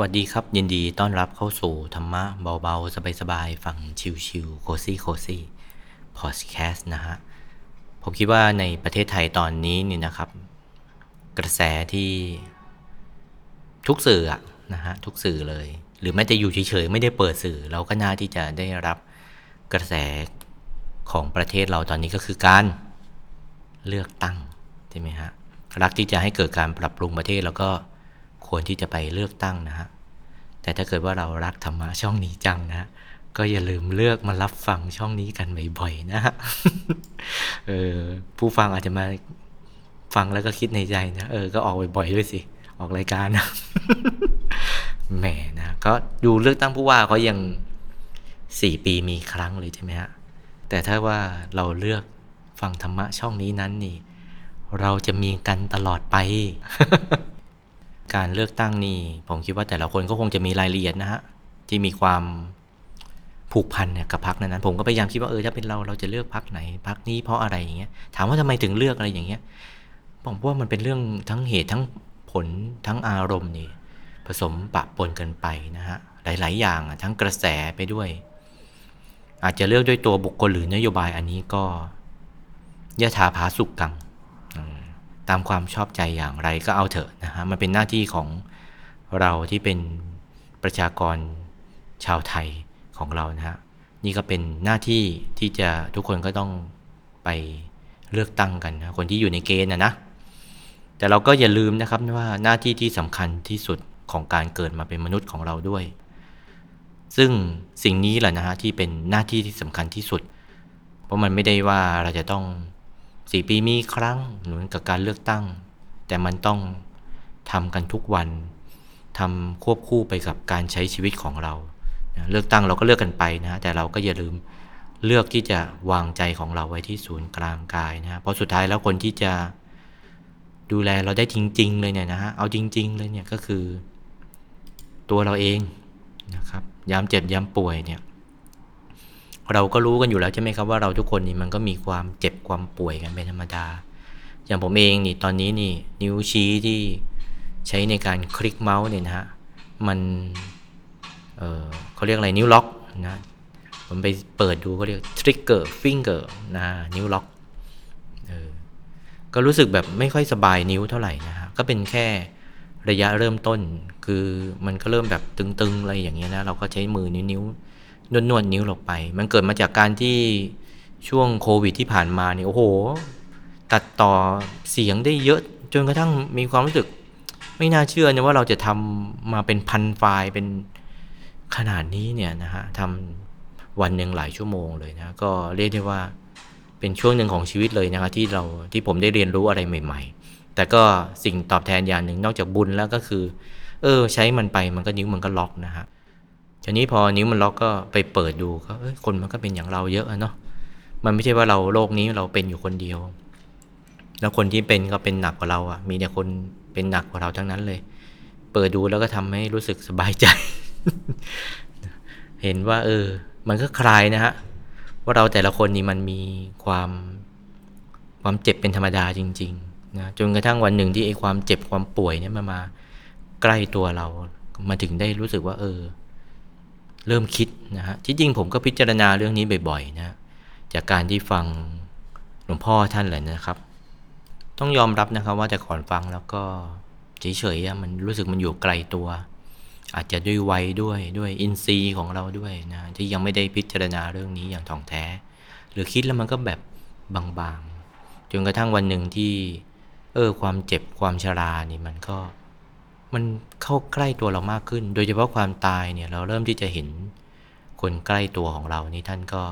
วัสดีครับ ยินดีต้อนรับเข้าสู่ธรรมะเบา ๆ สบายๆฟังชิวๆโคซี่โคซี่พอดแคสต์นะฮะ ผมคิดว่าในประเทศไทยตอนนี้นี่นะครับ กระแสที่ทุกสื่ออะนะฮะ ทุกสื่อเลย หรือแม้แต่อยู่เฉยๆ ไม่ได้เปิดสื่อ เราก็น่าที่จะได้รับกระแสของประเทศเราตอนนี้ก็คือการเลือกตั้งใช่ไหมฮะรักที่จะให้เกิดการปรับปรุงประเทศแล้วก็ ควรที่จะไปเลือกตั้งนะฮะ แต่ถ้าเกิดว่าเรารักธรรมะช่องนี้จังนะก็อย่าลืมเลือกมารับฟังช่องนี้กันบ่อยๆนะฮะเออผู้ฟังอาจจะมาฟังแล้วก็คิดในใจนะเออก็ออกบ่อยๆด้วยสิออกรายการนะแหมนะก็ดูเลือกตั้งผู้ว่าเขายังสี่ปีมีครั้งเลยใช่ไหมฮะแต่ถ้าว่าเราเลือกฟังธรรมะช่องนี้นั้นนี่ เราจะมีกันตลอดไป การเลือกตั้งนี่ผมคิดว่าแต่ละคนก็คงจะมีรายละเอียดนะฮะที่มีความผูกพันเนี่ยกับพักนั้นๆผมก็พยายามคิดว่าเออถ้าเป็นเราเราจะเลือกพักไหนพักนี้เพราะอะไรอย่างเงี้ยถามว่าทำไมถึงเลือกอะไรอย่างเงี้ยผมว่ามันเป็นเรื่องทั้งเหตุทั้งผลทั้งอารมณ์นี่ผสมปะปนกันไปนะฮะหลาย ๆ อย่างทั้งกระแสไปด้วย อาจจะเลือกด้วยตัวบุคคลหรือนโยบายอันนี้ก็ยะถาภาสุกกัง ตามความชอบใจอย่างไรก็เอาเถอะนะฮะมันเป็นหน้าที่ของเราที่เป็นประชากรชาวไทยของเรานะฮะนี่ก็เป็นหน้าที่ที่จะทุกคนก็ต้องไปเลือกตั้งกันนะคนที่อยู่ในเกณฑ์นะนะแต่เราก็อย่าลืมนะครับว่าหน้าที่ที่สำคัญที่สุดของการเกิดมาเป็นมนุษย์ของเราด้วย ซึ่งสิ่งนี้แหละนะฮะที่เป็นหน้าที่ที่สำคัญที่สุด เพราะมันไม่ได้ว่าเราจะต้อง สี่ปีมีครั้งเหมือนกับการเลือกตั้ง แต่มันต้องทำกันทุกวันทำควบคู่ไปกับการใช้ชีวิตของเรา เลือกตั้งเราก็เลือกกันไปนะแต่เราก็อย่าลืมเลือกที่จะวางใจของเราไว้ที่ศูนย์กลางกายนะเพราะสุดท้ายแล้วคนที่จะดูแลเราได้จริง ๆ เลยเนี่ยนะฮะเอาจริง ๆ เลยเนี่ยก็คือ ตัวเราเองนะครับยามเจ็บยามป่วยเนี่ย เราก็รู้กันอยู่แล้วใช่ไหมครับว่าเราทุกคนนี่มันก็มีความเจ็บความป่วยกันเป็นธรรมดา อย่างผมเองนี่ตอนนี้นี่นิ้วชี้ที่ใช้ในการคลิกเมาส์เนี่ยนะฮะมันเออเขาเรียกอะไรนิ้วล็อกนะผมไปเปิดดูเขาเรียก trigger fingerนะนิ้วล็อกเออก็รู้สึกแบบไม่ค่อยสบายนิ้วเท่าไหร่นะฮะก็เป็นแค่ระยะเริ่มต้นคือมันก็เริ่มแบบตึงๆอะไรอย่างเงี้ยนะเราก็ใช้มือนิ้ว นวดนวดนิ้วลงไป มันเกิดมาจากการที่ช่วงโควิดที่ผ่านมาเนี่ยโอ้โห ตัดต่อเสียงได้เยอะ จนกระทั่งมีความรู้สึก ไม่น่าเชื่อนี่ยว่าเราจะทำมาเป็นพันไฟล์เป็นขนาดนี้เนี่ยนะฮะทำวันหนึ่งหลายชั่วโมงเลยนะก็เรียกได้ว่าเป็นช่วงหนึ่งของชีวิตเลยนะครับที่เราที่ผมได้เรียนรู้อะไรใหม่ ๆ แต่ก็สิ่งตอบแทนอย่างหนึ่งนอกจากบุญแล้วก็คือ เออ ใช้มันไปมันก็นิ้วมันก็ล็อกนะฮะ ทีนี้พอนิ้วมันล็อกก็ไปเปิดดูก็เอ้ยคนมันก็เป็นอย่างเราเยอะเนาะมันไม่ใช่ว่าเราโรคนี้เราเป็นอยู่คนเดียว แล้วคนที่เป็นก็เป็นหนักกว่าเราอะ่ะ มีแต่คนเป็นหนักกว่าเราทั้งนั้นเลย เปิดดูแล้วก็ทำให้รู้สึกสบายใจ เห็นว่า เออ มันก็คลายนะฮะว่าเราแต่ละคนนี่มันมีความความเจ็บเป็นธรรมดาจริงๆนะจนกระทั่งวันหนึ่งที่ไอ้ความเจ็บความป่วยเนี่ยมันมาใกล้ตัวเรามาถึงได้รู้สึกว่า เออ เริ่มคิดนะฮะที่จริงผมก็พิจารณาเรื่องนี้บ่อยๆนะจากการที่ฟังหลวงพ่อท่านแหละนะครับ ต้องยอมรับนะครับว่าแต่ก่อนฟังแล้วก็เฉยๆมันรู้สึกมันอยู่ไกลตัว อาจจะด้วยวัยด้วยด้วยอินทรีย์ของเราด้วยนะที่ยังไม่ได้พิจารณาเรื่องนี้อย่างถ่องแท้ หรือคิดแล้วมันก็แบบบางๆจนกระทั่งวันหนึ่งที่ เออความเจ็บความชรานี่มันก็ มันเข้าใกล้ตัวเรามากขึ้น โดยเฉพาะความตายเนี่ยเราเริ่มที่จะเห็นคนใกล้ตัวของเรานี่ท่านก็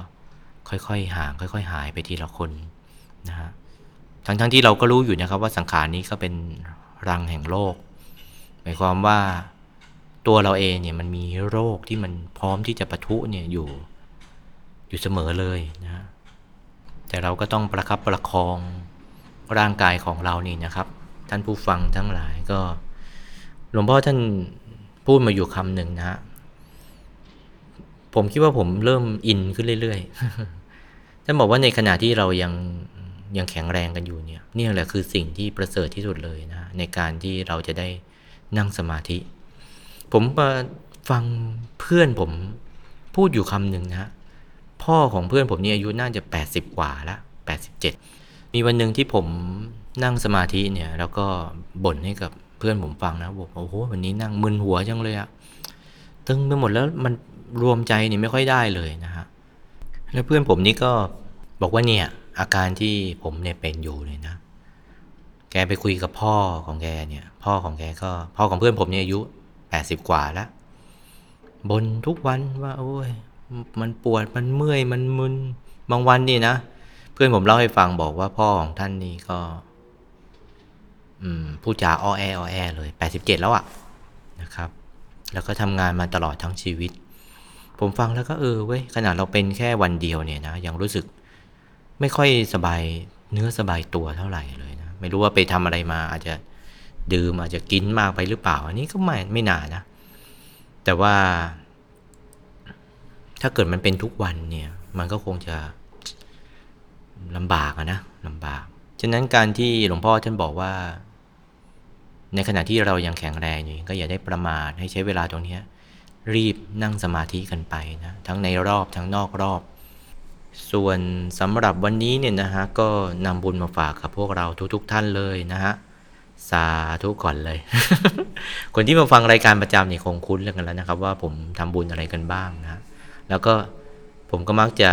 ค่อยๆห่างค่อย ๆ หายไปทีละคนนะฮะทั้งๆทที่เราก็รู้อยู่นะครับว่าสังขารนี้ก็เป็นรังแห่งโรคหมายความว่าตัวเราเองเนี่ยมันมีโรคที่มันพร้อมที่จะปะทุเนี่ยอยู่อยู่เสมอเลยนะแต่เราก็ต้องประคับประคองร่างกายของเรานี่นะครับ ท่านผู้ฟังทั้งหลายก็ หลวงพ่อท่านพูดมาอยู่คำหนึ่งนะฮะ ผมคิดว่าผมเริ่มอินขึ้นเรื่อยๆ ท่านบอกว่าในขณะที่เรายังยังแข็งแรงกันอยู่เนี่ยนี่แหละคือสิ่งที่ประเสริฐที่สุดเลยนะในการที่เราจะได้นั่งสมาธิ ผมมาฟังเพื่อนผมพูดอยู่คำหนึ่งนะ พ่อของเพื่อนผมนี่อายุน่าจะ 80 กว่าแล้ว87 มีวันหนึ่งที่ผมนั่งสมาธิเนี่ย แล้วก็บ่นให้กับ เพื่อนผมฟังนะบอกโอ้โหวันนี้นั่งมึนหัวจังเลยอะตึงไปหมดแล้วมันรวมใจนี่ไม่ค่อยได้เลยนะฮะแล้วเพื่อนผมนี่ก็บอกว่าเนี่ย อาการที่ผมเนี่ยเป็นอยู่เลยนะ แกไปคุยกับพ่อของแกเนี่ย พ่อของแกก็ พ่อของเพื่อนผมเนี่ยอายุแปดสิบกว่าแล้วบนทุกวันว่า โอ้ย มันปวดมันเมื่อยมันมึนบางวันนี่นะ เพื่อนผมเล่าให้ฟังบอกว่าพ่อของท่านนี่ก็ อืมพูดจาอ้อแออ้อแอเลยแปดสิบเจ็ดแล้วอะนะครับ แล้วก็ทำงานมาตลอดทั้งชีวิต ผมฟังแล้วก็เออเว้ยขนาดเราเป็นแค่วันเดียวเนี่ยนะยังรู้สึกไม่ค่อยสบายเนื้อสบายตัวเท่าไหร่เลยนะไม่รู้ว่าไปทำอะไรมา อาจจะดื่มอาจจะกินมากไปหรือเปล่า อันนี้ก็ไม่ไม่นานะ แต่ว่า ถ้าเกิดมันเป็นทุกวันเนี่ย มันก็คงจะลำบากอะนะลำบาก ฉะนั้นการที่หลวงพ่อท่านบอกว่า ในขณะที่เรายังแข็งแรงอยู่ก็อย่าได้ประมาทให้ใช้เวลาตรงนี้รีบนั่งสมาธิกันไปนะทั้งในรอบทั้งนอกรอบ ส่วนสำหรับวันนี้เนี่ยนะฮะก็นำบุญมาฝากกับพวกเราทุกๆทท่านเลยนะฮะสาธุก่อนเลย คนที่มาฟังรายการประจำเนี่ยคงคุ้นเรื่องกันแล้วนะครับ ว่าผมทำบุญอะไรกันบ้างนะแล้วก็ผมก็มักจะ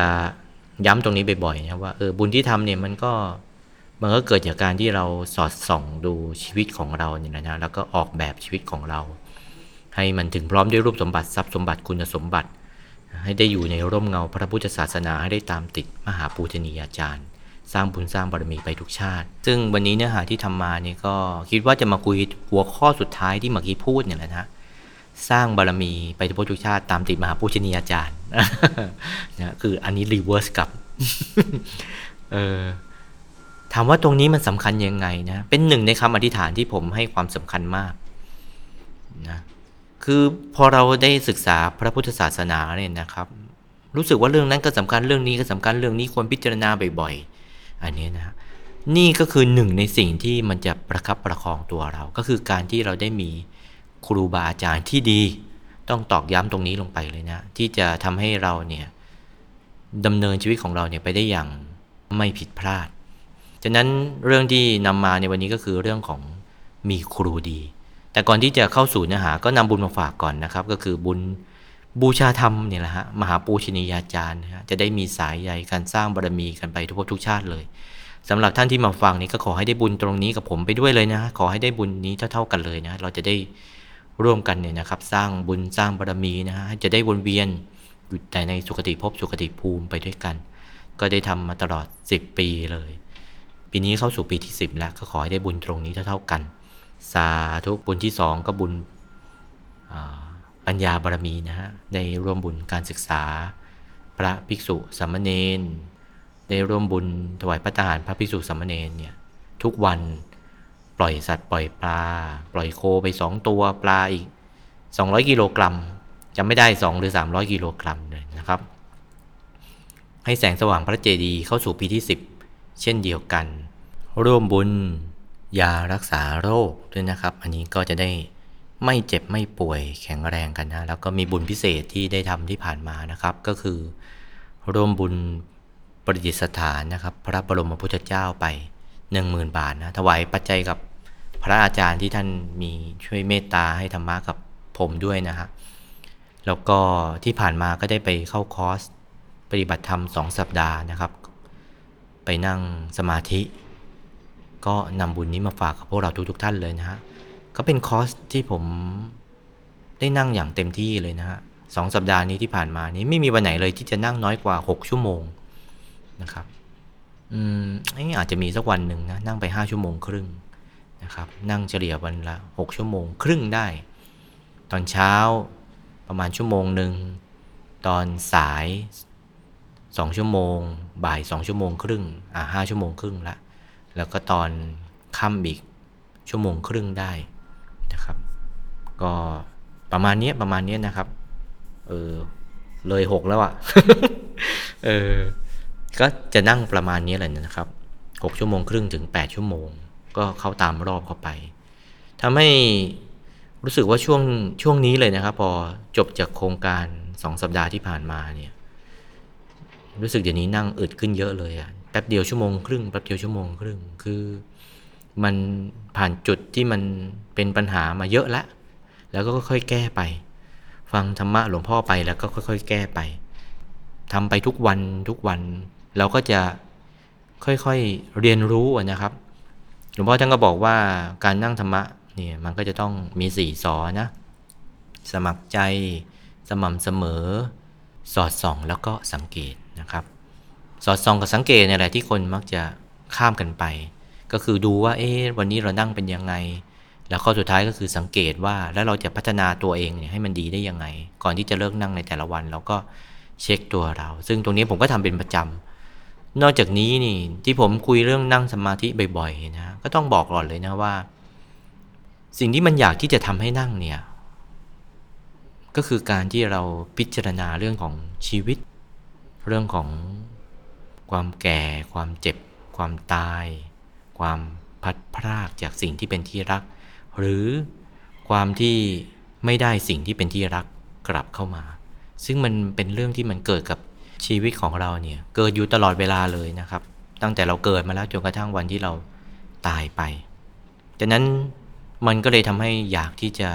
ย้ำตรงนี้บ่อยๆนะว่าเออบุญที่ทำเนี่ยมันก็ มันก็เกิดจากการที่เราสอดส่องดูชีวิตของเราเนี่ยนะแล้วก็ออกแบบชีวิตของเรา ให้มันถึงพร้อมด้วยรูปสมบัติทรัพย์สมบัติคุณสมบัติ ให้ได้อยู่ในร่มเงาพระพุทธศาสนาให้ได้ตามติดมหาปูชนียาจารย์ สร้างบุญสร้างบารมีไปทุกชาติ ซึ่งวันนี้เนื้อหาที่ทำมาเนี่ยก็คิดว่าจะมาคุยหัวข้อสุดท้ายที่เมื่อกี้พูดเนี่ยแหละนะสร้างบารมีไปทุกชาติตามติดมหาปูชนียาจารย์นะคืออันนี้รีเวิร์สกับเออ ถามว่าตรงนี้มันสำคัญยังไงนะ เป็นหนึ่งในคำอธิษฐานที่ผมให้ความสำคัญมากนะ คือพอเราได้ศึกษาพระพุทธศาสนาเนี่ยนะครับ รู้สึกว่าเรื่องนั้นก็สำคัญเรื่องนี้ก็สำคัญเรื่องนี้ควรพิจารณาบ่อยๆ อันนี้นะนี่ก็คือหนึ่งในสิ่งที่มันจะประคับประคองตัวเรา ก็คือการที่เราได้มีครูบาอาจารย์ที่ดี ต้องตอกย้ำตรงนี้ลงไปเลยนะ ที่จะทำให้เราเนี่ยดำเนินชีวิตของเราเนี่ยไปได้อย่างไม่ผิดพลาด ฉะนั้นเรื่องที่นำมาในวันนี้ก็คือเรื่องของมีครูดี แต่ก่อนที่จะเข้าสู่เนื้อหาก็นำบุญมาฝากก่อนนะครับ ก็คือบุญบูชาธรรมเนี่ยแหละฮะมหาปูชนียาจารย์นะฮะจะได้มีสายใยการสร้างบารมีกันไปทุกภพทุกชาติเลยสำหรับท่านที่มาฟังนี่ก็ขอให้ได้บุญตรงนี้กับผมไปด้วยเลยนะ ขอให้ได้บุญนี้เท่าๆกันเลยนะ เราจะได้ร่วมกันเนี่ยนะครับ สร้างบุญสร้างบารมีนะฮะจะได้วนเวียนอยู่แต่ในสุคติภพสุคติภูมิไปด้วยกัน ก็ได้ทำมาตลอด 10 ปีเลย ปีนี้เข้าสู่ปีที่สิบแล้วก็ขอให้ได้บุญตรงนี้เท่าๆกัน สาธุบุญที่สองก็บุญปัญญาบารมีนะฮะได้ร่วมบุญการศึกษา พระภิกษุสามเณรได้ร่วมบุญถวายพระทหารพระภิกษุสามเณรเนี่ยทุกวันปล่อยสัตว์ปล่อยปลา ปล่อยโคไปสองตัวปลาอีก 200 กิโลกรัมจะไม่ได้ 2 หรือ 300 กิโลกรัมเลยนะครับ ให้แสงสว่างพระเจดีย์เข้าสู่ปีที่ 10 เช่นเดียวกัน ร่วมบุญ ยารักษาโรคด้วยนะครับ อันนี้ก็จะได้ไม่เจ็บไม่ป่วยแข็งแรงกันนะ แล้วก็มีบุญพิเศษที่ได้ทำที่ผ่านมานะครับ ก็คือ ร่วมบุญประดิษฐานนะครับ พระบรมพุทธเจ้าไปหนึ่งหมื่นบาทนะถวายปัจจัยกับพระอาจารย์ที่ท่านมีช่วยเมตตาให้ธรรมะกับผมด้วยนะฮะแล้วก็ที่ผ่านมาก็ได้ไปเข้าคอร์สปฏิบัติธรรมสองสัปดาห์นะครับ ไปนั่งสมาธิ ก็นำบุญนี้มาฝากกับพวกเราทุกๆทท่านเลยนะฮะก็เป็นคอร์สที่ผมได้นั่งอย่างเต็มที่เลยนะฮะสองสัปดาห์นี้ที่ผ่านมานี้ไม่มีวันไหนเลยที่จะนั่งน้อยกว่า 6 ชั่วโมงนะครับ อืมอาจจะมีสักวันหนึ่งนะนั่งไป 5 ชั่วโมงครึ่งนะครับ นั่งเฉลี่ยวันละ 6 ชั่วโมงครึ่งได้ ตอนเช้าประมาณชั่วโมงหนึ่งตอนสาย สองชั่วโมง บ่ายสองชั่วโมงครึ่ง อ่าห้าชั่วโมงครึ่งละ แล้วก็ตอนค่ำอีกชั่วโมงครึ่งได้นะครับ ก็ประมาณนี้ประมาณนี้นะครับ เออ เลยหกแล้วอะ่ะ เออ ก็จะนั่งประมาณนี้แหละนะครับหกชั่วโมงครึ่งถึงแปดชั่วโมง ก็เข้าตามรอบเข้าไปทำให้รู้สึกว่าช่วงช่วงนี้เลยนะครับ พอจบจากโครงการสองสัปดาห์ที่ผ่านมาเนี่ย รู้สึกเดี๋ยวนี้นั่งอึดขึ้นเยอะเลยอะแป๊บเดียวชั่วโมงครึ่งแป๊บเดียวชั่วโมงครึ่งคือมันผ่านจุดที่มันเป็นปัญหามาเยอะล้วแล้วก็ค่อยๆแก้ไป ฟังธรรมะหลวงพ่อไปแล้วก็ค่อย ๆ แก้ไปทำไปทุกวันทุกวัน เราก็จะค่อยๆเรียนรู้นะครับ หลวงพ่อท่านก็บอกว่าการนั่งธรรมะเนี่ยมันก็จะต้องมีสี่สอนะ สมัครใจ สม่ำเสมอ สอดส่องแล้วก็สังเกต นะครับ สอดส่องกับสังเกตเนี่ยแหละที่คนมักจะข้ามกันไป ก็คือดูว่าเอ๊ะวันนี้เรานั่งเป็นยังไง แล้วข้อสุดท้ายก็คือสังเกตว่าแล้วเราจะพัฒนาตัวเองเนี่ยให้มันดีได้ยังไง ก่อนที่จะเลิกนั่งในแต่ละวันเราก็เช็คตัวเรา ซึ่งตรงนี้ผมก็ทำเป็นประจำนอกจากนี้นี่ที่ผมคุยเรื่องนั่งสมาธิบ่อยๆนะก็ต้องบอกก่อนเลยนะว่า สิ่งที่มันอยากที่จะทำให้นั่งเนี่ยก็คือการที่เราพิจารณาเรื่องของชีวิต เรื่องของความแก่ ความเจ็บ ความตาย ความพัดพรากจากสิ่งที่เป็นที่รัก หรือความที่ไม่ได้สิ่งที่เป็นที่รักกลับเข้ามา ซึ่งมันเป็นเรื่องที่มันเกิดกับชีวิตของเราเนี่ย เกิดอยู่ตลอดเวลาเลยนะครับ ตั้งแต่เราเกิดมาแล้วจนกระทั่งวันที่เราตายไปดังนั้นมันก็เลยทำให้อยากที่จะ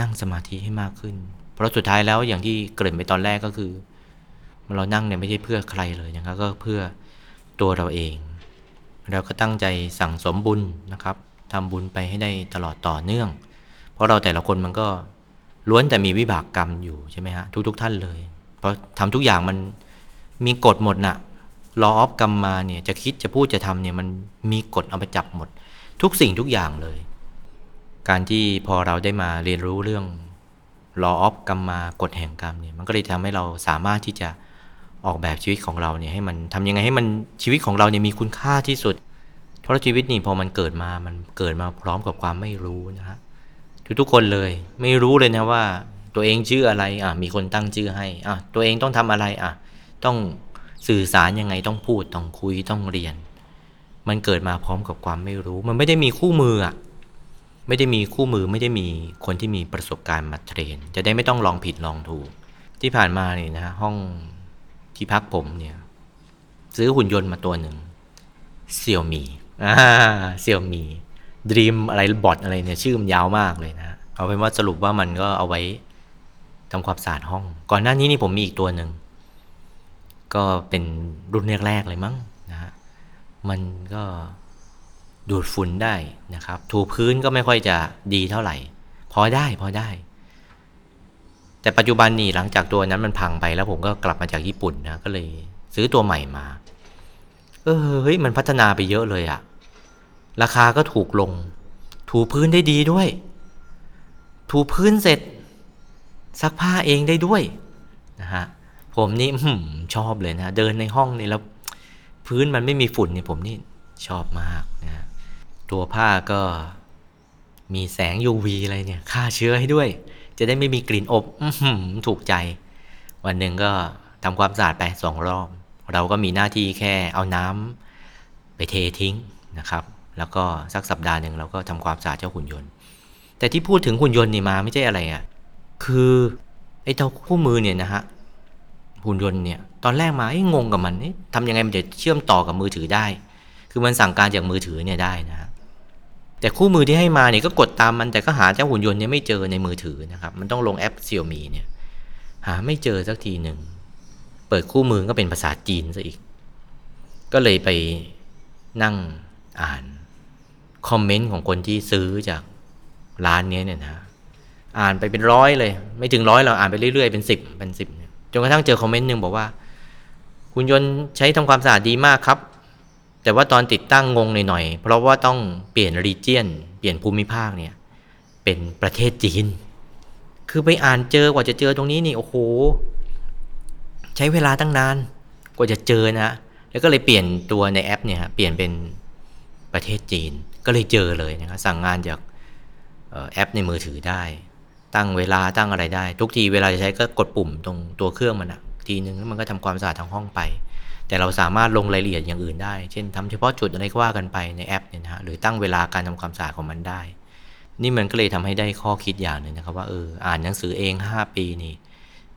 นั่งสมาธิให้มากขึ้น เพราะสุดท้ายแล้วอย่างที่เกริ่นไปตอนแรกก็คือ เรานั่งเนี่ยไม่ใช่เพื่อใครเลยนะครับก็เพื่อตัวเราเอง เราก็ตั้งใจสั่งสมบุญนะครับทำบุญไปให้ได้ตลอดต่อเนื่อง เพราะเราแต่ละคนมันก็ล้วนแต่มีวิบากกรรมอยู่ใช่ไหมฮะทุกๆทท่านเลย เพราะทำทุกอย่างมันมีกฎหมดนะ่ะรอออฟกรรมมาเนี่ยจะคิดจะพูดจะทำเนี่ยมันมีกฎเอาไปจับหมด ทุกสิ่งทุกอย่างเลย การที่พอเราได้มาเรียนรู้เรื่อง law of กรรมมากฎแห่งกรรมเนี่ยมันก็เลยทำให้เราสามารถที่จะ ออกแบบชีวิตของเราเนี่ยให้มันทำยังไงให้มันชีวิตของเราเนี่ยมีคุณค่าที่สุด เพราะชีวิตนี่พอมันเกิดมามันเกิดมาพร้อมกับความไม่รู้นะฮะทุกๆคนเลยไม่รู้เลยนะว่า ตัวเองชื่ออะไรอะมีคนตั้งชื่อให้อะตัวเองต้องทำอะไรอะต้องสื่อสารยังไงต้องพูดต้องคุยต้องเรียน มันเกิดมาพร้อมกับความไม่รู้ มันไม่ได้มีคู่มืออะไม่ได้มีคู่มือไม่ได้มีคนที่มีประสบการณ์มาเทรน จะได้ไม่ต้องลองผิดลองถูก ที่ผ่านมาเนี่ยนะห้อง ที่พักผมเนี่ย ซื้อหุ่นยนต์มาตัวหนึ่งเซี่ยวมีอ่าเซี่ยวมีดรีมอะไรบอทอะไรเนี่ยชื่อมันยาวมากเลยนะเอาเป็นว่าสรุปว่ามันก็เอาไว้ทำความสะอาดห้อง ก่อนหน้านี้นี่ผมมีอีกตัวหนึ่งก็เป็นรุ่นแรกๆเลยมั้งนะฮะมันก็ดูดฝุ่นได้นะครับ ถูพื้นก็ไม่ค่อยจะดีเท่าไหร่ พอได้พอได้ แต่ปัจจุบันนี่หลังจากตัวนั้นมันพังไปแล้วผมก็กลับมาจากญี่ปุ่นนะก็เลยซื้อตัวใหม่มา เออเฮ้ยมันพัฒนาไปเยอะเลยอะราคาก็ถูกลง ถูพื้นได้ดีด้วย ถูพื้นเสร็จ ซักผ้าเองได้ด้วยนะฮะผมนี่ชอบเลยนะเดินในห้องนี่แล้วพื้นมันไม่มีฝุ่นนี่ผมนี่ชอบมากนะตัวผ้าก็มีแสง UV อะไรเนี่ยฆ่าเชื้อให้ด้วย จะได้ไม่มีกลิ่นอบถูกใจ วันหนึ่งก็ทำความสะอาดไปสองรอบ เราก็มีหน้าที่แค่เอาน้ำไปเททิ้งนะครับ แล้วก็สักสัปดาห์หนึ่งเราก็ทำความสะอาดเจ้าหุ่นยนต์ แต่ที่พูดถึงหุ่นยนต์นี่มาไม่ใช่อะไรอะ่ะคือไอ้เจ้าคู่มือเนี่ยนะฮะหุ่นยนต์เนี่ยตอนแรกมาไอ้งงกับมันทำยังไงมันจะเชื่อมต่อกับมือถือได้ คือมันสั่งการจากมือถือเนี่ยได้นะ แต่คู่มือที่ให้มาเนี่ยก็กดตามมันแต่ก็หาเจ้าหุ่นยนต์เนี่ยไม่เจอในมือถือนะครับ มันต้องลงแอปเซี่ยมีเนี่ย หาไม่เจอสักทีหนึ่ง เปิดคู่มือก็เป็นภาษาจีนซะอีก ก็เลยไปนั่งอ่านคอมเมนต์ของคนที่ซื้อจากร้านนี้เนี่ยนะ อ่านไปเป็นร้อยเลย ไม่ถึงร้อยเราอ่านไปเรื่อยๆเป็นสิบเป็นสิบจนกระทั่งเจอคอมเมนต์หนึ่งบอกว่าหุ่นยนต์ใช้ทำความสะอาดดีมากครับ แต่ว่าตอนติดตั้งงงหน่อยๆ เพราะว่าต้องเปลี่ยนรีเจียน เปลี่ยนภูมิภาคเนี่ย เป็นประเทศจีน คือไปอ่านเจอกว่าจะเจอตรงนี้นี่โอ้โห ใช้เวลาตั้งนาน กว่าจะเจอนะ แล้วก็เลยเปลี่ยนตัวในแอปเนี่ยเปลี่ยนเป็นประเทศจีน ก็เลยเจอเลยนะครับสั่งงานจากแอปในมือถือได้ ตั้งเวลาตั้งอะไรได้ ทุกทีเวลาจะใช้ก็กดปุ่มตรงตัวเครื่องมันอะทีนึงแล้วมันก็ทำความสะอาดทั้งห้องไป แต่เราสามารถลงรายละเอียดอย่างอื่นได้ เช่นทำเฉพาะจุดอะไรก็ว่ากันไปในแอปเนี่ยนะฮะหรือตั้งเวลาการทำความสะอาดของมันได้ นี่มันก็เลยทำให้ได้ข้อคิดอย่างหนึ่งนะครับว่าเอออ่านหนังสือเองห้าปีนี่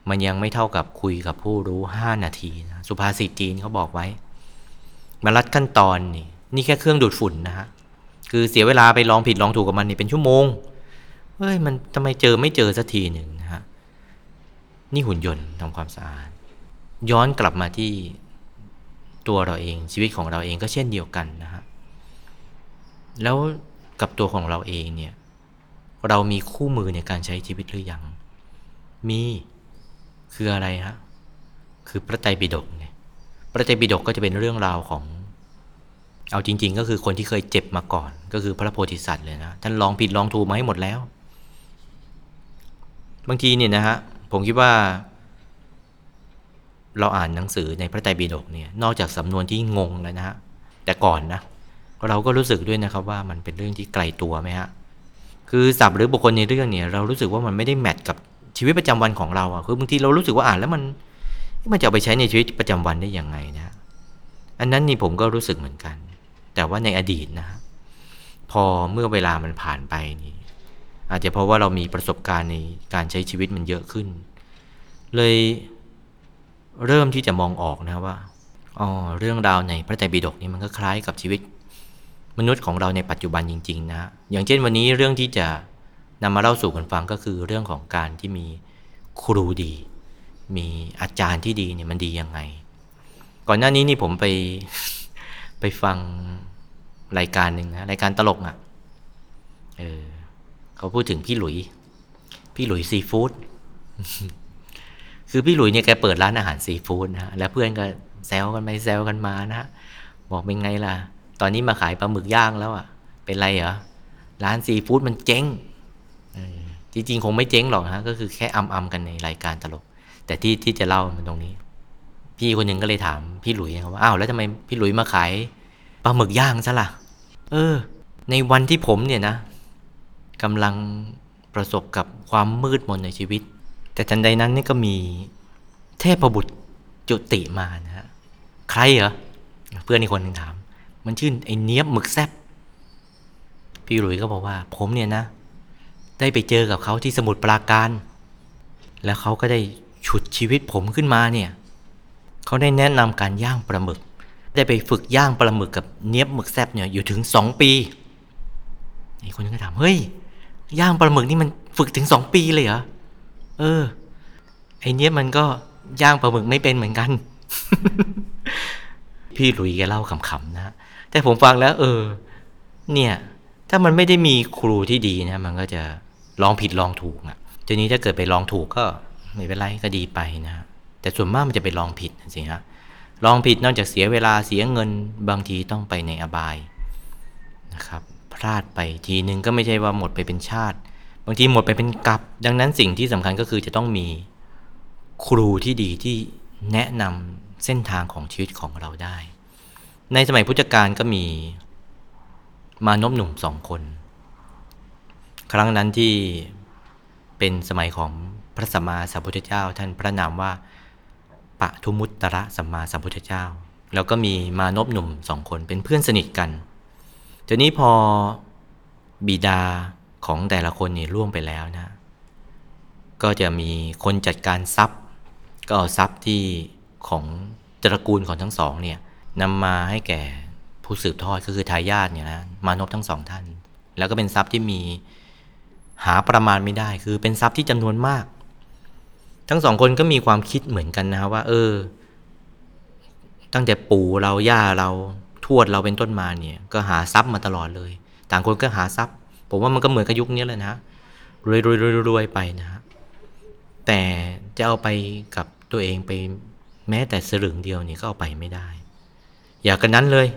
มันยังไม่เท่ากับคุยกับผู้รู้ห้านาทีนะสุภาษิตจีนเขาบอกไว้มารัดขั้นตอนนี่นี่แค่เครื่องดูดฝุ่นนะฮะคือเสียเวลาไปลองผิดลองถูกกับมันนี่เป็นชั่วโมงเฮ้ยมันทำไมเจอไม่เจอสักทีหนึ่งนะฮะนี่หุ่นยนต์ทำความสะอาด ย้อนกลับมาที่ ตัวเราเองชีวิตของเราเองก็เช่นเดียวกันนะฮะแล้วกับตัวของเราเองเนี่ยเรามีคู่มือในการใช้ชีวิตหรือยัง มีคืออะไรฮะคือพระไตรปิฎกเนี่ยพระไตรปิฎกก็จะเป็นเรื่องราวของ เอาจริง ๆ ก็คือคนที่เคยเจ็บมาก่อน ก็คือพระโพธิสัตว์เลยนะท่านลองผิดลองถูกมาให้หมดแล้ว บางทีเนี่ยนะฮะผมคิดว่า เราอ่านหนังสือในพระไตรปิฎกเนี่ยนอกจากสำนวนที่งงแล้วนะฮะแต่ก่อนนะเราก็รู้สึกด้วยนะครับว่ามันเป็นเรื่องที่ไกลตัวไหมฮะคือศัพท์หรือบุคคลในเรื่องเนี่ยเรารู้สึกว่ามันไม่ได้แมทกับชีวิตประจำวันของเราอะคือบางทีเรารู้สึกว่าอ่านแล้วมันมันจะไปใช้ในชีวิตประจำวันได้ยังไงนะอันนั้นนี่ผมก็รู้สึกเหมือนกัน แต่ว่าในอดีตนะพอเมื่อเวลามันผ่านไปนี่ อาจจะเพราะว่าเรามีประสบการณ์ในการใช้ชีวิตมันเยอะขึ้น เลย เริ่มที่จะมองออกนะว่าอ๋อเรื่องราวในพระไตรปิฎกนี่มันก็คล้ายกับชีวิต มนุษย์ของเราในปัจจุบันจริง ๆ นะ อย่างเช่นวันนี้เรื่องที่จะนำมาเล่าสู่กันฟังก็คือเรื่องของการที่มีครูดี มีอาจารย์ที่ดีเนี่ยมันดียังไง ก่อนหน้านี้นี่ผมไปไปฟังรายการหนึ่งนะรายการตลกอะ่ะเออเขาพูดถึงพี่หลุย พี่หลุยซีฟู้ด คือพี่หลุยเนี่ยแกเปิดร้านอาหารซีฟู้ดนะแล้วเพื่อนก็แซวกันไปแซวกันมานะบอกเป็นไงล่ะ ตอนนี้มาขายปลาหมึกย่างแล้วอะ่ะ เป็นไรเหรอร้านซีฟู้ดมันเจ๊งจริงๆ คงไม่เจ๊งหรอกฮะก็คือแค่อำๆกันในรายการตลก แต่ที่ที่จะเล่ามันตรงนี้ พี่คนหนึ่งก็เลยถามพี่หลุยนะครับว่าอ้าวแล้วทำไมพี่หลุยมาขายปลาหมึกย่างซะล่ะ เออ ในวันที่ผมเนี่ยนะกำลังประสบกับความมืดมนในชีวิต แต่ทันใดนั้นนี่ก็มีเทพบุตรจุติมานะฮะใครเหรอเพื่อนอีกคนหนึ่งถาม มันชื่อไอ้เนี้ยบหมึกแซบพี่หลุยก็บอกว่า ผมเนี่ยนะ ได้ไปเจอกับเขาที่สมุทรปราการ แล้วเขาก็ได้ฉุดชีวิตผมขึ้นมาเนี่ยเขาได้แนะนำการย่างปลาหมึก ได้ไปฝึกย่างปลาหมึกกับเนี้ยบหมึกแซบเนี่ยอยู่ถึงสองปีไอ้คนนึงก็ถามเฮ้ยย่างปลาหมึกนี่มันฝึกถึงสองปีเลยเหรอ เออ ไอเนี้ยมันก็ย่างปลาหมึกไม่เป็นเหมือนกัน พี่หลุยแกเล่าขำๆนะ แต่ผมฟังแล้ว เออ เนี่ย ถ้ามันไม่ได้มีครูที่ดีนะ มันก็จะลองผิดลองถูกอะทีนี้ถ้าเกิดไปลองถูกก็ไม่เป็นไรก็ดีไปนะแต่ส่วนมากมันจะไปลองผิดสิฮะลองผิดนอกจากเสียเวลาเสียเงินบางทีต้องไปในอบายนะครับ พลาดไปทีนึงก็ไม่ใช่ว่าหมดไปเป็นชาติ บางทีหมดไปเป็นกับดังนั้นสิ่งที่สำคัญก็คือจะต้องมีครูที่ดีที่แนะนำเส้นทางของชีวิตของเราได้ ในสมัยพุทธกาลก็มีมานพหนุ่มสองคน ครั้งนั้นที่เป็นสมัยของพระสัมมาสัมพุทธเจ้า ท่านพระนามว่าปะทุมุตตระสัมมาสัมพุทธเจ้า แล้วก็มีมานพหนุ่มสองคนเป็นเพื่อนสนิทกันทีนี้พอบิดา ของแต่ละคนนี่ล่วงไปแล้วนะ ก็จะมีคนจัดการทรัพย์ ก็เอาทรัพย์ที่ของตระกูลของทั้งสองเนี่ยนำมาให้แก่ผู้สืบทอดก็คือทายาทเนี่ยนะมานพทั้งสองท่าน แล้วก็เป็นทรัพย์ที่มีหาประมาณไม่ได้ คือเป็นทรัพย์ที่จำนวนมาก ทั้งสองคนก็มีความคิดเหมือนกันนะว่า เออ ตั้งแต่ปู่เราย่าเราทวดเราเป็นต้นมาเนี่ย ก็หาทรัพย์มาตลอดเลย ต่างคนก็หาทรัพย์ ผมว่ามันก็เหมือนกับยุคนี้เลยนะรวยรวยรวยรวยไปนะฮะแต่จะเอาไปกับตัวเองไปแม้แต่สลึงเดียวนี่ก็เอาไปไม่ได้ อย่ากันนั้นเลย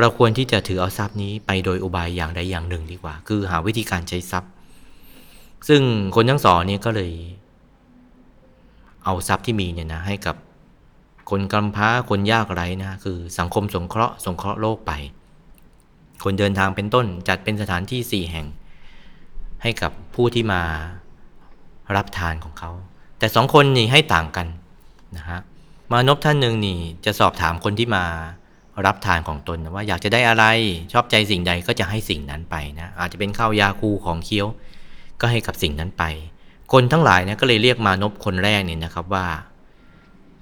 เราควรที่จะถือเอาทรัพย์นี้ไปโดยอุบายอย่างใดอย่างหนึ่งดีกว่า คือหาวิธีการใช้ทรัพย์ ซึ่งคนทั้งสองนี่ก็เลย เอาทรัพย์ที่มีเนี่ยนะให้กับคนกำพร้าคนยากไร้นะคือสังคมสงเคราะห์สงเคราะห์โลกไป คนเดินทางเป็นต้นจัดเป็นสถานที่สี่แห่ง ให้กับผู้ที่มารับทานของเขา แต่สองคนนี่ให้ต่างกันนะฮะมานพท่านหนึ่งนี่จะสอบถามคนที่มารับทานของตนว่าอยากจะได้อะไรชอบใจสิ่งใดก็จะให้สิ่งนั้นไปนะอาจจะเป็นข้าวยาคูของเคี้ยว ก็ให้กับสิ่งนั้นไป คนทั้งหลายนะก็เลยเรียกมานพคนแรกเนี่ยนะครับว่า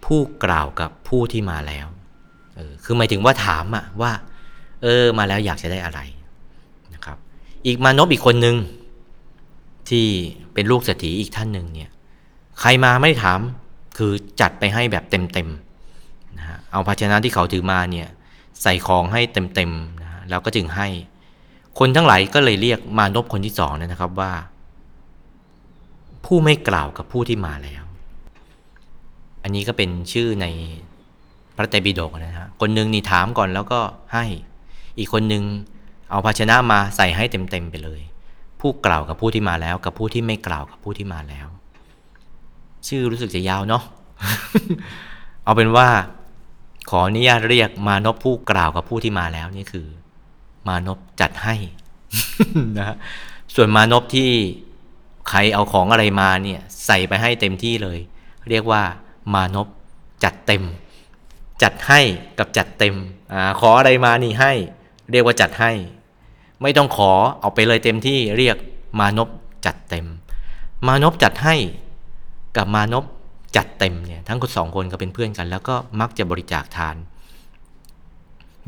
ผู้กล่าวกับผู้ที่มาแล้วเออคือหมายถึงว่าถามอะว่า เออมาแล้วอยากจะได้อะไรนะครับ อีกมานพอีกคนหนึ่งที่เป็นลูกเศรษฐีอีกท่านหนึ่งเนี่ยใครมาไม่ถามคือจัดไปให้แบบเต็มๆนะฮะเอาภาชนะที่เขาถือมาเนี่ยใส่ของให้เต็มๆนะแล้วก็จึงให้ คนทั้งหลายก็เลยเรียกมานพคนที่สองนะครับว่า ผู้ไม่กล่าวกับผู้ที่มาแล้ว อันนี้ก็เป็นชื่อในพระไตรปิฎกนะฮะคนหนึ่งนี่ถามก่อนแล้วก็ให้ อีกคนหนึ่งเอาภาชนะมาใส่ให้เต็มๆไปเลย ผู้กล่าวกับผู้ที่มาแล้ว กับผู้ที่ไม่กล่าวกับผู้ที่มาแล้ว ชื่อรู้สึกจะยาวเนาะเอาเป็นว่า ขออนุญาตเรียกมานพผู้กล่าวกับผู้ที่มาแล้วนี่คือ มานพจัดให้นะฮะส่วนมานพที่ใครเอาของอะไรมาเนี่ยใส่ไปให้เต็มที่เลย เรียกว่ามานพจัดเต็ม จัดให้กับจัดเต็มอ่าขออะไรมานี่ให้ เรียกว่าจัดให้ ไม่ต้องขอเอาไปเลยเต็มที่เรียกมานพจัดเต็ม มานพจัดให้กับมานพจัดเต็มเนี่ยทั้งคนสองคนก็เป็นเพื่อนกัน แล้วก็มักจะบริจาคทาน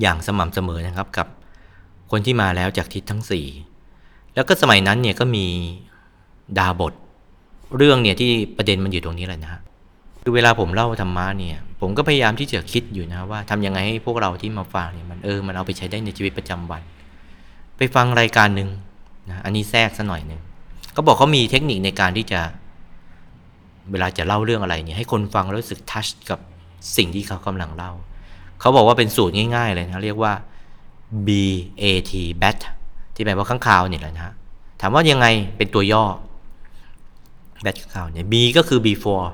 อย่างสม่ำเสมอนะครับกับคนที่มาแล้วจากทิศทั้งสี่แล้วก็สมัยนั้นเนี่ยก็มีดาบท เรื่องเนี่ยที่ประเด็นมันอยู่ตรงนี้แหละนะฮะคือเวลาผมเล่าธรรมะเนี่ย ผมก็พยายามที่จะคิดอยู่นะว่าทำยังไงให้พวกเราที่มาฟังเนี่ยมันเออมันเอาไปใช้ได้ในชีวิตประจำวัน ไปฟังรายการหนึ่งนะอันนี้แทรกสัหน่อยหนึ่งเขาบอกเขามีเทคนิคในการที่จะเวลาจะเล่าเรื่องอะไรเนี่ยให้คนฟังรู้สึกทัชกับสิ่งที่เขากำลังเล่า เขาบอกว่าเป็นสูตรง่าย ๆ เลยนะเรียกว่า B A T BAT ที่แปลว่าข้างคาวเนี่ยแหละนะถามว่ายังไงเป็นตัวย่อ BAT ข้างคาวเนี่ย B ก็คือ before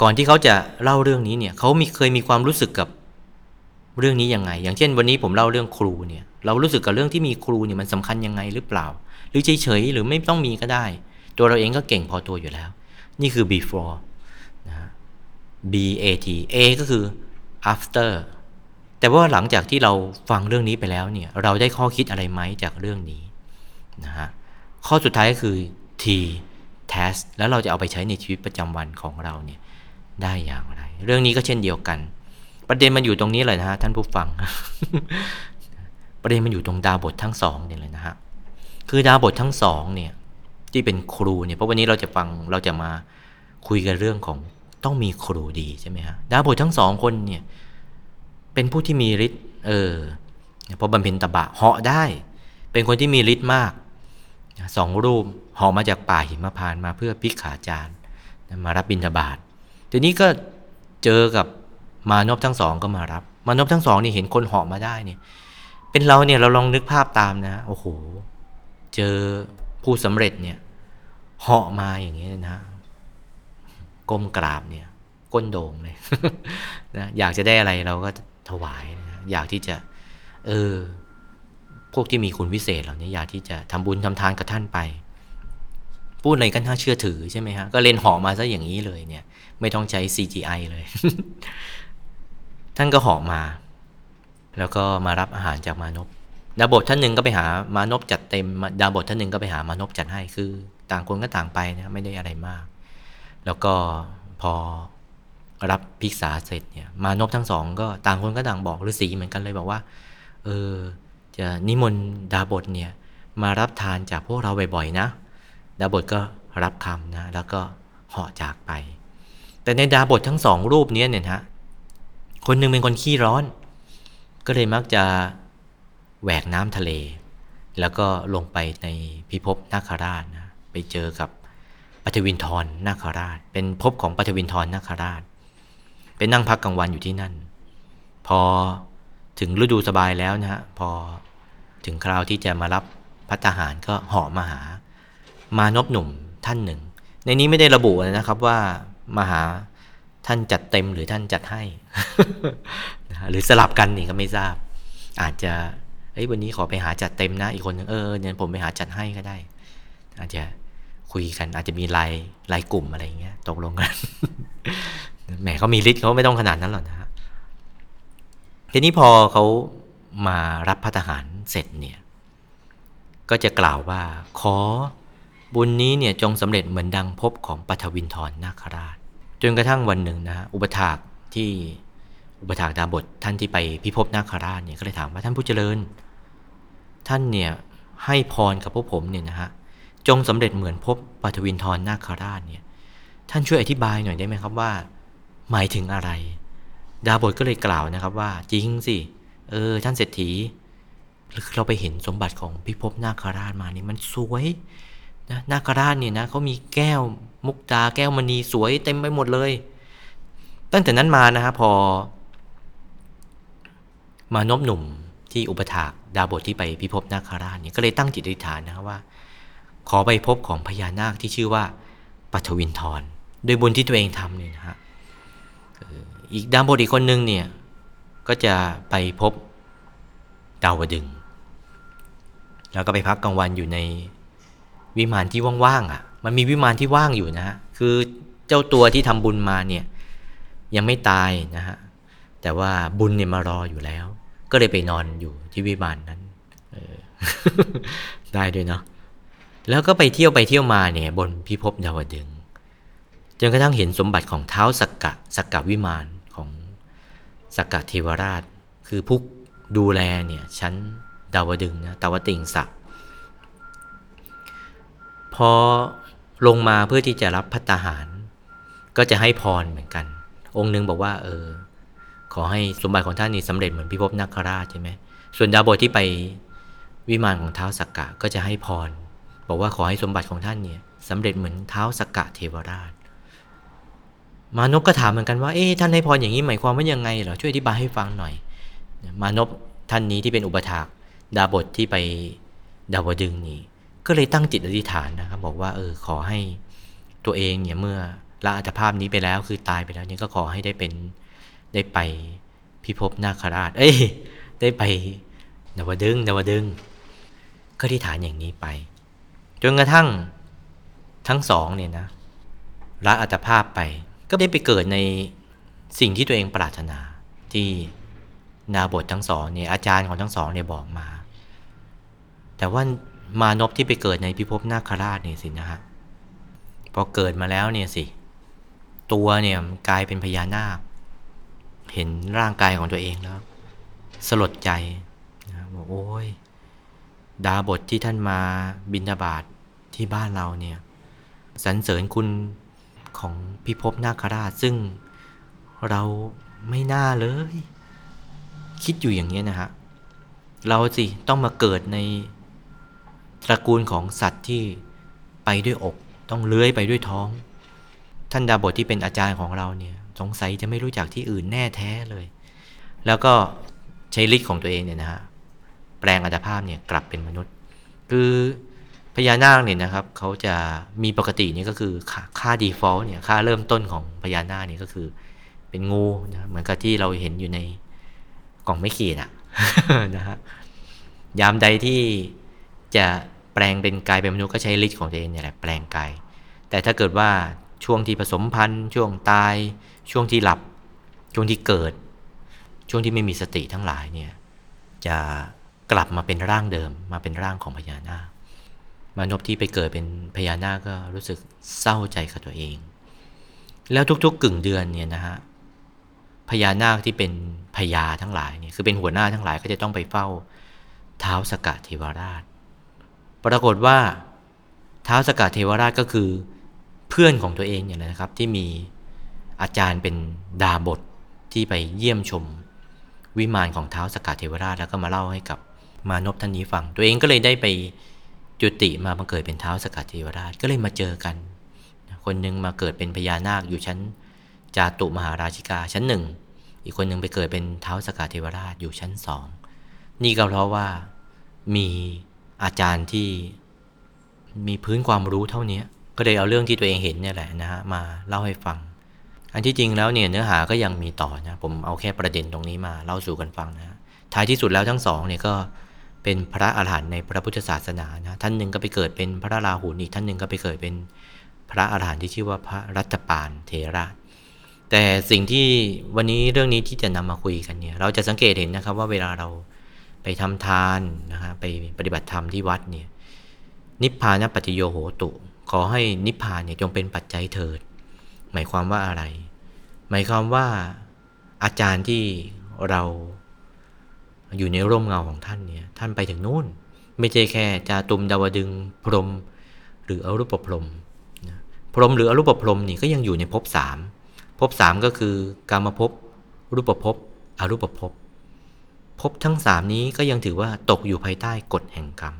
ก่อนที่เขาจะเล่าเรื่องนี้เนี่ยเขามีเคยมีความรู้สึกกับเรื่องนี้ยังไง อย่างเช่น วันนี้ผมเล่าเรื่องครูเนี่ย เรารู้สึกกับเรื่องที่มีครูเนี่ยมันสำคัญยังไงหรือเปล่า หรือเฉยๆหรือไม่ต้องมีก็ได้ ตัวเราเองก็เก่งพอตัวอยู่แล้ว นี่คือ before นะฮะ B A T A ก็คือ after แต่ว่าหลังจากที่เราฟังเรื่องนี้ไปแล้วเนี่ย เราได้ข้อคิดอะไรไหมจากเรื่องนี้นะฮะข้อสุดท้ายก็คือ T test แล้วเราจะเอาไปใช้ในชีวิตประจำวันของเราเนี่ย ได้อย่างไร เรื่องนี้ก็เช่นเดียวกัน ประเด็นมันอยู่ตรงนี้เลยนะฮะท่านผู้ฟัง ประเด็นมันอยู่ตรงดาวบททั้งสองเนี่ยเลยนะฮะคือดาวบททั้งสองเนี่ยที่เป็นครูเนี่ยเพราะวันนี้เราจะฟังเราจะมาคุยกันเรื่องของต้องมีครูดีใช่ไหมฮะดาวบททั้งสองคนเนี่ยเป็นผู้ที่มีฤทธิ์เออเพอบำเพ็ญตบะเหาะได้ เป็นคนที่มีฤทธิ์มากสองรูปเหาะมาจากป่าหิมพานมาเพื่อพิกขาจารย์มารับบิณฑบาต ทีนี้ก็เจอกับมานพทั้งสองก็มารับ มานพทั้งสองนี่เห็นคนเหาะมาได้เนี่ย เป็นเราเนี่ยเราลองนึกภาพตามนะ โอ้โห เจอผู้สำเร็จเนี่ยเหาะมาอย่างนี้นะก้มกราบเนี่ย ก้นโด่งเลยนะอยากจะได้อะไรเราก็ถวายนะอยากที่จะ เออ พวกที่มีคุณวิเศษเหล่านี้อยากที่จะทำบุญทำทานกับท่านไป พูดอะไรกันน่าเชื่อถือใช่ไหมฮะก็เล่นหอมาซะอย่างนี้เลยเนี่ย ไม่ต้องใช้ CGI เลย ท่านก็หอมา แล้วก็มารับอาหารจากมานพดาบทท่านหนึ่งก็ไปหามานพจัดเต็ม ดาบทท่านหนึ่งก็ไปหามานพจัดให้ คือต่างคนก็ต่างไปนะไม่ได้อะไรมาก แล้วก็พอรับภิกษาเสร็จเนี่ย มานพทั้งสองก็ต่างคนก็ต่างบอกฤาษีเหมือนกันเลยบอกว่า เออ จะนิมนต์ดาบทเนี่ย มารับทานจากพวกเราบ่อยๆนะ ดาบทก็รับคำนะ แล้วก็เหาะจากไป แต่ในดาบททั้งสองรูปนี้เนี่ยฮะคนหนึ่งเป็นคนขี้ร้อน ก็เลยมักจะแหวกน้ำทะเล แล้วก็ลงไปในพิภพนาคราชนะไปเจอกับปฐวินทรนาคราช เป็นภพของปฐวินทรนาคราช เป็นนั่งพักกลางวันอยู่ที่นั่น พอถึงฤดูสบายแล้วนะฮะพอถึงคราวที่จะมารับพัตหารก็เหาะมาหามานพหนุ่มท่านหนึ่ง ในนี้ไม่ได้ระบุนะครับว่า มาหาท่านจัดเต็มหรือท่านจัดให้ หรือสลับกันนี่ก็ไม่ทราบ อาจจะเฮ้ยวันนี้ขอไปหาจัดเต็มนะอีกคนนึงเออเนี่ยผมไปหาจัดให้ก็ได้ อาจจะคุยกัน อาจจะมีไลน์ไลน์กลุ่มอะไรเงี้ยตกลงกันแหมเขามีฤทธิ์เขาไม่ต้องขนาดนั้นหรอกนะฮะทีนี้พอเขามารับพระทหารเสร็จเนี่ย ก็จะกล่าวว่า ขอบุญนี้เนี่ยจงสำเร็จเหมือนดังพบของปฐวินทรนาคราช จนกระทั่งวันหนึ่งนะอุปถากที่อุปถากดาบทท่านที่ไปพิภพนาคราชเนี่ยก็เลยถามว่าท่านผู้เจริญ ท่านเนี่ยให้พรกับพวกผมเนี่ยนะฮะจงสำเร็จเหมือนพบปฐวินทรนาคราชเนี่ยท่านช่วยอธิบายหน่อยได้ไหมครับว่า หมายถึงอะไร ดาบทก็เลยกล่าวนะครับว่าจริงสิเออท่านเศรษฐีเราไปเห็นสมบัติของพิภพนาคราชมานี่มันสวย นะนาคราชเนี่ยนะเขามีแก้วมุกตาแก้วมณีสวยเต็มไปหมดเลย ตั้งแต่นั้นมานะฮะพอ มานบหนุ่มที่อุปถากดาบทที่ไปพิภพนาคราชเนี่ยก็เลยตั้งจิตอธิษฐานนะว่า ขอไปพบของพญานาคที่ชื่อว่าปัทวินทรโดยบุญที่ตัวเองทำเนี่ยนะฮะอีกดาบทอีกคนนึงเนี่ยก็จะไปพบดาวดึง แล้วก็ไปพักกลางวันอยู่ใน วิมานที่ว่างๆอะ มันมีวิมานที่ว่างอยู่นะฮะคือเจ้าตัวที่ทำบุญมาเนี่ยยังไม่ตายนะฮะแต่ว่าบุญเนี่ยมารออยู่แล้ว ก็เลยไปนอนอยู่ที่วิมานนั้นได้ด้วยเนาะแล้วก็ไปเที่ยวไปเที่ยวมาเนี่ย บนพิภพดาวดึงจนกระทั่งเห็นสมบัติของเท้าสักกะสักกะวิมานของสักกะเทวราช คือผู้ดูแลเนี่ยชั้นดาวดึงนะตาวติงศัก อลงมาเพื่อที่จะรับพัตาหาร ก็จะให้พรเหมือนกัน องค์หนึ่งบอกว่า เออ ขอให้สมบัติของท่านนี่สำเร็จเหมือนพิภพนาคราชใช่ไหมส่วนดาวบทที่ไปวิมานของเท้าสักกะก็จะให้พร บอกว่าขอให้สมบัติของท่านเนี่ยสำเร็จเหมือนเท้าสักกะเทวราช มานพก็ถามเหมือนกันว่าเอ๊ะท่านให้พรอย่างนี้หมายความว่ายังไงเหรอช่วยอธิบายให้ฟังหน่อย มานพท่านนี้ที่เป็นอุปถากดาบทที่ไปดาวดึงนี่ ก็เลยตั้งจิตอธิษฐานนะครับ บอกว่าเออขอให้ตัวเองเนี่ยเมื่อละอัตภาพนี้ไปแล้วคือตายไปแล้วเนี่ยก็ขอให้ได้เป็นได้ไปพิภพนาคราช เอ้ย ได้ไปดาวดึงดาวดึงก็อธิษฐานอย่างนี้ไป จนกระทั่งทั้งสองเนี่ยนะละอัตภาพไป ก็ได้ไปเกิดในสิ่งที่ตัวเองปรารถนา ที่นาบททั้งสองเนี่ยอาจารย์ของทั้งสองเนี่ยบอกมา แต่ว่า มานพที่ไปเกิดในพิภพนาคราชเนี่ยสินะฮะพอเกิดมาแล้วเนี่ยสิ ตัวเนี่ยกลายเป็นพญานาค เห็นร่างกายของตัวเองแล้ว สลดใจนะบอกโอ้ย ดาบทที่ท่านมาบินทบาทที่บ้านเราเนี่ยสรรเสริญคุณของพิภพนาคราชซึ่งเราไม่น่าเลย คิดอยู่อย่างนี้นะฮะ เราสิต้องมาเกิดใน ตระกูลของสัตว์ที่ไปด้วยอก ต้องเลื้อยไปด้วยท้อง ท่านดาบทที่เป็นอาจารย์ของเราเนี่ย สงสัยจะไม่รู้จักที่อื่นแน่แท้เลย แล้วก็ใช้ฤทธิ์ของตัวเองเนี่ยนะฮะแปลงอัตภาพเนี่ยกลับเป็นมนุษย์ คือพญานาคเนี่ยนะครับเขาจะมีปกตินี่ก็คือค่า default เนี่ยค่าเริ่มต้นของพญานาคเนี่ยก็คือ เป็นงูนะเหมือนกับที่เราเห็นอยู่ในกล่องไม่ขีดอะนะฮะยามใดที่ จะแปลงเป็นกายเป็นมนุษย์ก็ใช้ฤทธิ์ของตัวเองเนี่ยแหละแปลงกาย แต่ถ้าเกิดว่าช่วงที่ผสมพันธุ์ช่วงตาย ช่วงที่หลับ ช่วงที่เกิด ช่วงที่ไม่มีสติทั้งหลายเนี่ยจะกลับมาเป็นร่างเดิมมาเป็นร่างของพญานาคมานพที่ไปเกิดเป็นพญานาคก็รู้สึกเศร้าใจกับตัวเอง แล้วทุกๆกึ่งเดือนเนี่ยนะฮะพญานาคที่เป็นพญาทั้งหลายเนี่ยคือเป็นหัวหน้าทั้งหลายก็จะต้องไปเฝ้าเท้าสกัดเทวราช ปรากฏว่าเท้าสกัดเทวราชก็คือเพื่อนของตัวเองอย่างนะครับที่มีอาจารย์เป็นดาบทที่ไปเยี่ยมชม วิมานของเท้าสกัดเทวราชแล้วก็มาเล่าให้กับมานพท่านนี้ฟัง ตัวเองก็เลยได้ไปจุติมาบังเกิดเป็นเท้าสกัดเทวราชก็เลยมาเจอกัน คนหนึ่งมาเกิดเป็นพญานาคอยู่ชั้นจาตุมหาราชิกาชั้นหนึ่งอีกคนหนึ่งไปเกิดเป็นเท้าสกัดเทวราชอยู่ชั้นสองนี่ก็เพราะว่ามี อาจารย์ที่มีพื้นความรู้เท่านี้ก็เลยเอาเรื่องที่ตัวเองเห็นเนี่ยแหละนะฮะมาเล่าให้ฟัง อันที่จริงแล้วเนี่ยเนื้อหาก็ยังมีต่อนะผมเอาแค่ประเด็นตรงนี้มาเล่าสู่กันฟังนะท้ายที่สุดแล้วทั้งสองเนี่ยก็เป็นพระอาหารหันต์ในพระพุทธศาสนานะท่านหนึ่งก็ไปเกิดเป็นพระราหูอีกท่านหนึ่งก็ไปเกิดเป็นพระอาหารหันต์ที่ชื่อว่าพระรัตปานเทระ แต่สิ่งที่วันนี้เรื่องนี้ที่จะนำมาคุยกันเนี่ยเราจะสังเกตเห็นนะครับว่าเวลาเรา ไปทำทานนะฮะไปปฏิบัติธรรมที่วัดเนี่ยนิพพานปฏิโยโหตุ ขอให้นิพพานเนี่ยจงเป็นปัจจัยเถิด หมายความว่าอะไร หมายความว่าอาจารย์ที่เราอยู่ในร่มเงาของท่านเนี่ยท่านไปถึงนู่น ไม่ใช่แค่จาตุมดาวดึงพรหมหรืออรูปพรหมนะพรหมหรืออรูปพรหมนี่ก็ยังอยู่ในภพสามภพสามก็คือการมาภพรูปภพอรูปภพ ภพทั้งสามนี้ก็ยังถือว่าตกอยู่ภายใต้กฎแห่งกรรม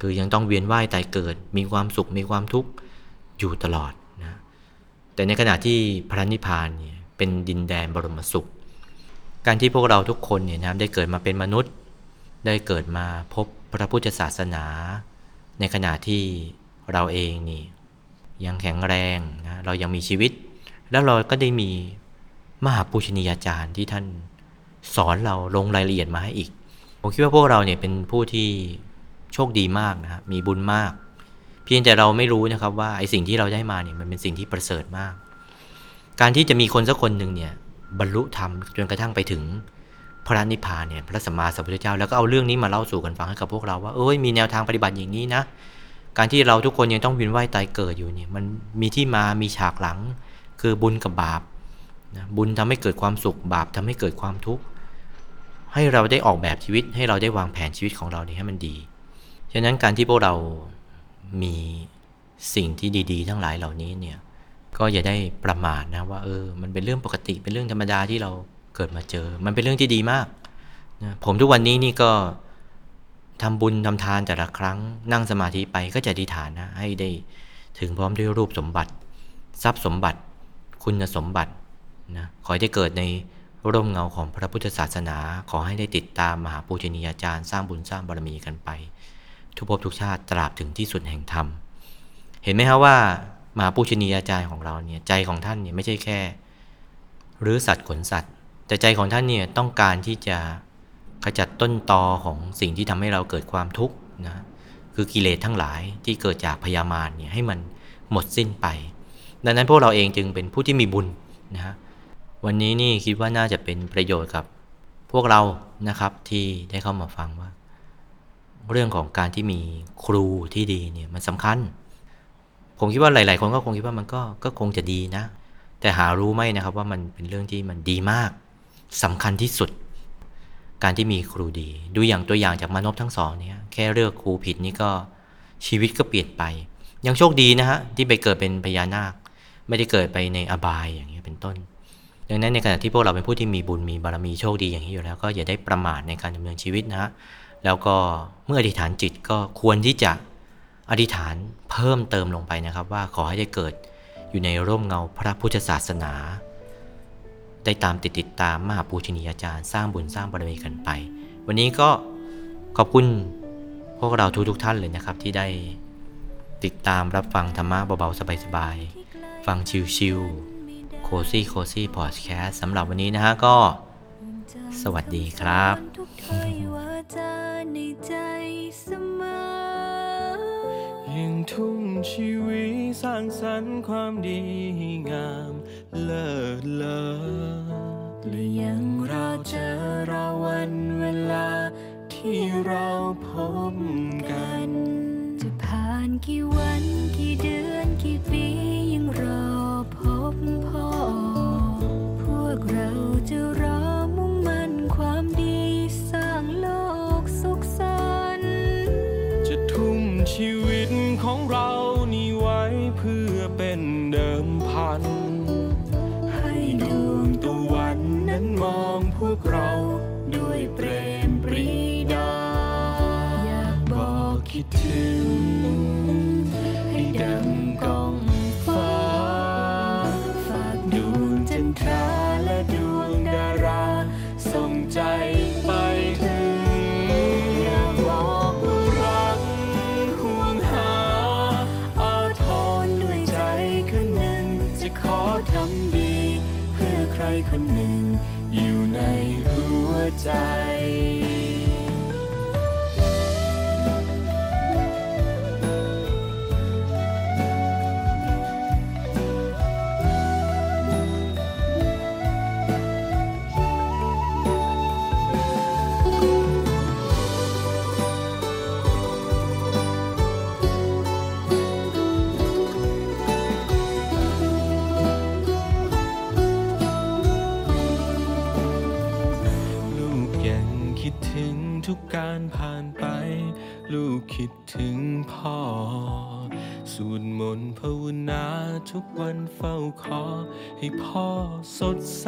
คือยังต้องเวียนว่ายตายเกิด มีความสุขมีความทุกข์อยู่ตลอดนะแต่ในขณะที่พระนิพพานเนี่ยเป็นดินแดนบรมสุข การที่พวกเราทุกคนเนี่ยนะได้เกิดมาเป็นมนุษย์ ได้เกิดมาพบพระพุทธศาสนา ในขณะที่เราเองนี่ยังแข็งแรงนะเรายังมีชีวิต แล้วเราก็ได้มีมหาปูชนียาจารย์ที่ท่าน สอนเราลงรายละเอียดมาให้อีก ผมคิดว่าพวกเราเนี่ยเป็นผู้ที่โชคดีมากนะครับมีบุญมาก เพียงแต่เราไม่รู้นะครับว่าไอ้สิ่งที่เราได้มาเนี่ยมันเป็นสิ่งที่ประเสริฐมาก การที่จะมีคนสักคนหนึ่งเนี่ยบรรลุธรรมจนกระทั่งไปถึงพระนิพพานเนี่ยพระสัมมาสัมพุทธเจ้าแล้วก็เอาเรื่องนี้มาเล่าสู่กันฟังให้กับพวกเราว่าเอ้ยมีแนวทางปฏิบัติอย่างนี้นะ การที่เราทุกคนยังต้องวินว่ายตายเกิดอยู่เนี่ยมันมีที่มามีฉากหลัง คือบุญกับบาปนะบุญทำให้เกิดความสุขบาปทำให้เกิดความทุกข์ ให้เราได้ออกแบบชีวิต ให้เราได้วางแผนชีวิตของเราเนี่ยให้มันดีฉะนั้นการที่พวกเรามีสิ่งที่ดี ๆ ทั้งหลายเหล่านี้เนี่ยก็อย่าได้ประมาทนะว่าเออมันเป็นเรื่องปกติเป็นเรื่องธรรมดาที่เราเกิดมาเจอ มันเป็นเรื่องที่ดีมากนะผมทุกวันนี้นี่ก็ทำบุญทำทานแต่ละครั้ง นั่งสมาธิไปก็จะอธิษฐานนะให้ได้ถึงพร้อมด้วยรูปสมบัติ ทรัพย์สมบัติ คุณสมบัตินะขอให้ได้เกิดใน ร่มเงาของพระพุทธศาสนาขอให้ได้ติดตามมหาปูชนียาจารย์สร้างบุญสร้างบารมีกันไป ทุกภพทุกชาติตราบถึงที่สุดแห่งธรรม เห็นไหมครับว่ามหาปูชนียาจารย์ของเราเนี่ยใจของท่านเนี่ยไม่ใช่แค่หรือสัตว์ขนสัตว์ แต่ใจของท่านเนี่ยต้องการที่จะขจัดต้นตอของสิ่งที่ทำให้เราเกิดความทุกข์นะคือกิเลสทั้งหลายที่เกิดจากพยามารเนี่ยให้มันหมดสิ้นไป ดังนั้นพวกเราเองจึงเป็นผู้ที่มีบุญนะฮะ วันนี้นี่คิดว่าน่าจะเป็นประโยชน์กับพวกเรานะครับที่ได้เข้ามาฟังว่า เรื่องของการที่มีครูที่ดีเนี่ยมันสำคัญ ผมคิดว่าหลาย ๆ คนก็คงคิดว่ามันก็ก็คงจะดีนะ แต่หารู้ไหมนะครับว่ามันเป็นเรื่องที่มันดีมากสำคัญที่สุด การที่มีครูดี ดูอย่างตัวอย่างจากมานพทั้งสองเนี่ยแค่เลือกครูผิดนี่ก็ชีวิตก็เปลี่ยนไป ยังโชคดีนะฮะที่ไปเกิดเป็นพญานาค ไม่ได้เกิดไปในอบายอย่างเงี้ยเป็นต้น ดังนั้นในขณะที่พวกเราเป็นผู้ที่มีบุญมีบารมีโชคดีอย่างนี้อยู่แล้ว ก็อย่าได้ประมาทในการดำเนินชีวิตนะฮะแล้วก็เมื่ออธิษฐานจิตก็ควรที่จะอธิษฐานเพิ่มเติมลงไปนะครับ ว่าขอให้ได้เกิดอยู่ในร่มเงาพระพุทธศาสนา ได้ตามติดติดตามมหาปูชนียาจารย์สร้างบุญสร้างบารมีกันไป วันนี้ก็ขอบคุณพวกเราทุกทุกๆท่านเลยนะครับ ที่ได้ติดตามรับฟังธรรมะเบาๆสบายๆฟังชิวๆ โคซี่โคซี่พอดแคสต์สำหรับวันนี้นะฮะก็ สวัสดีครับทุกถ้อยวาจาในใจเสมอยิ่งทุ่มชีวิตสร้างสรรค์ความดีให้งามเลิศเลอและยังรอเจอรอวันเวลาที่เราพบกัน จะผ่านกี่วันกี่เดือนกี่ปี จะรอมุ่งมั่นความดีสร้างโลกสุขสันต์จะทุ่มชีวิตของเรานี่ไว้เพื่อเป็นเดิมพัน ให้ดวงตะวันนั้นมอง ว ทุกวันเฝ้าขอให้พ่อสดใส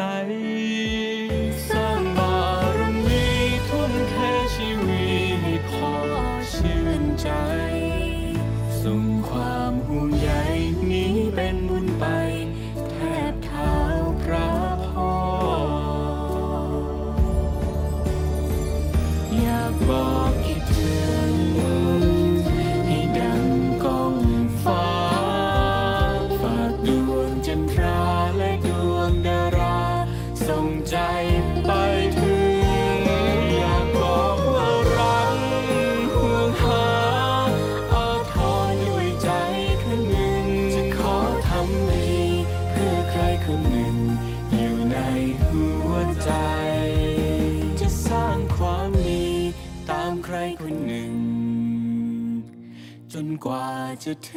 จะเท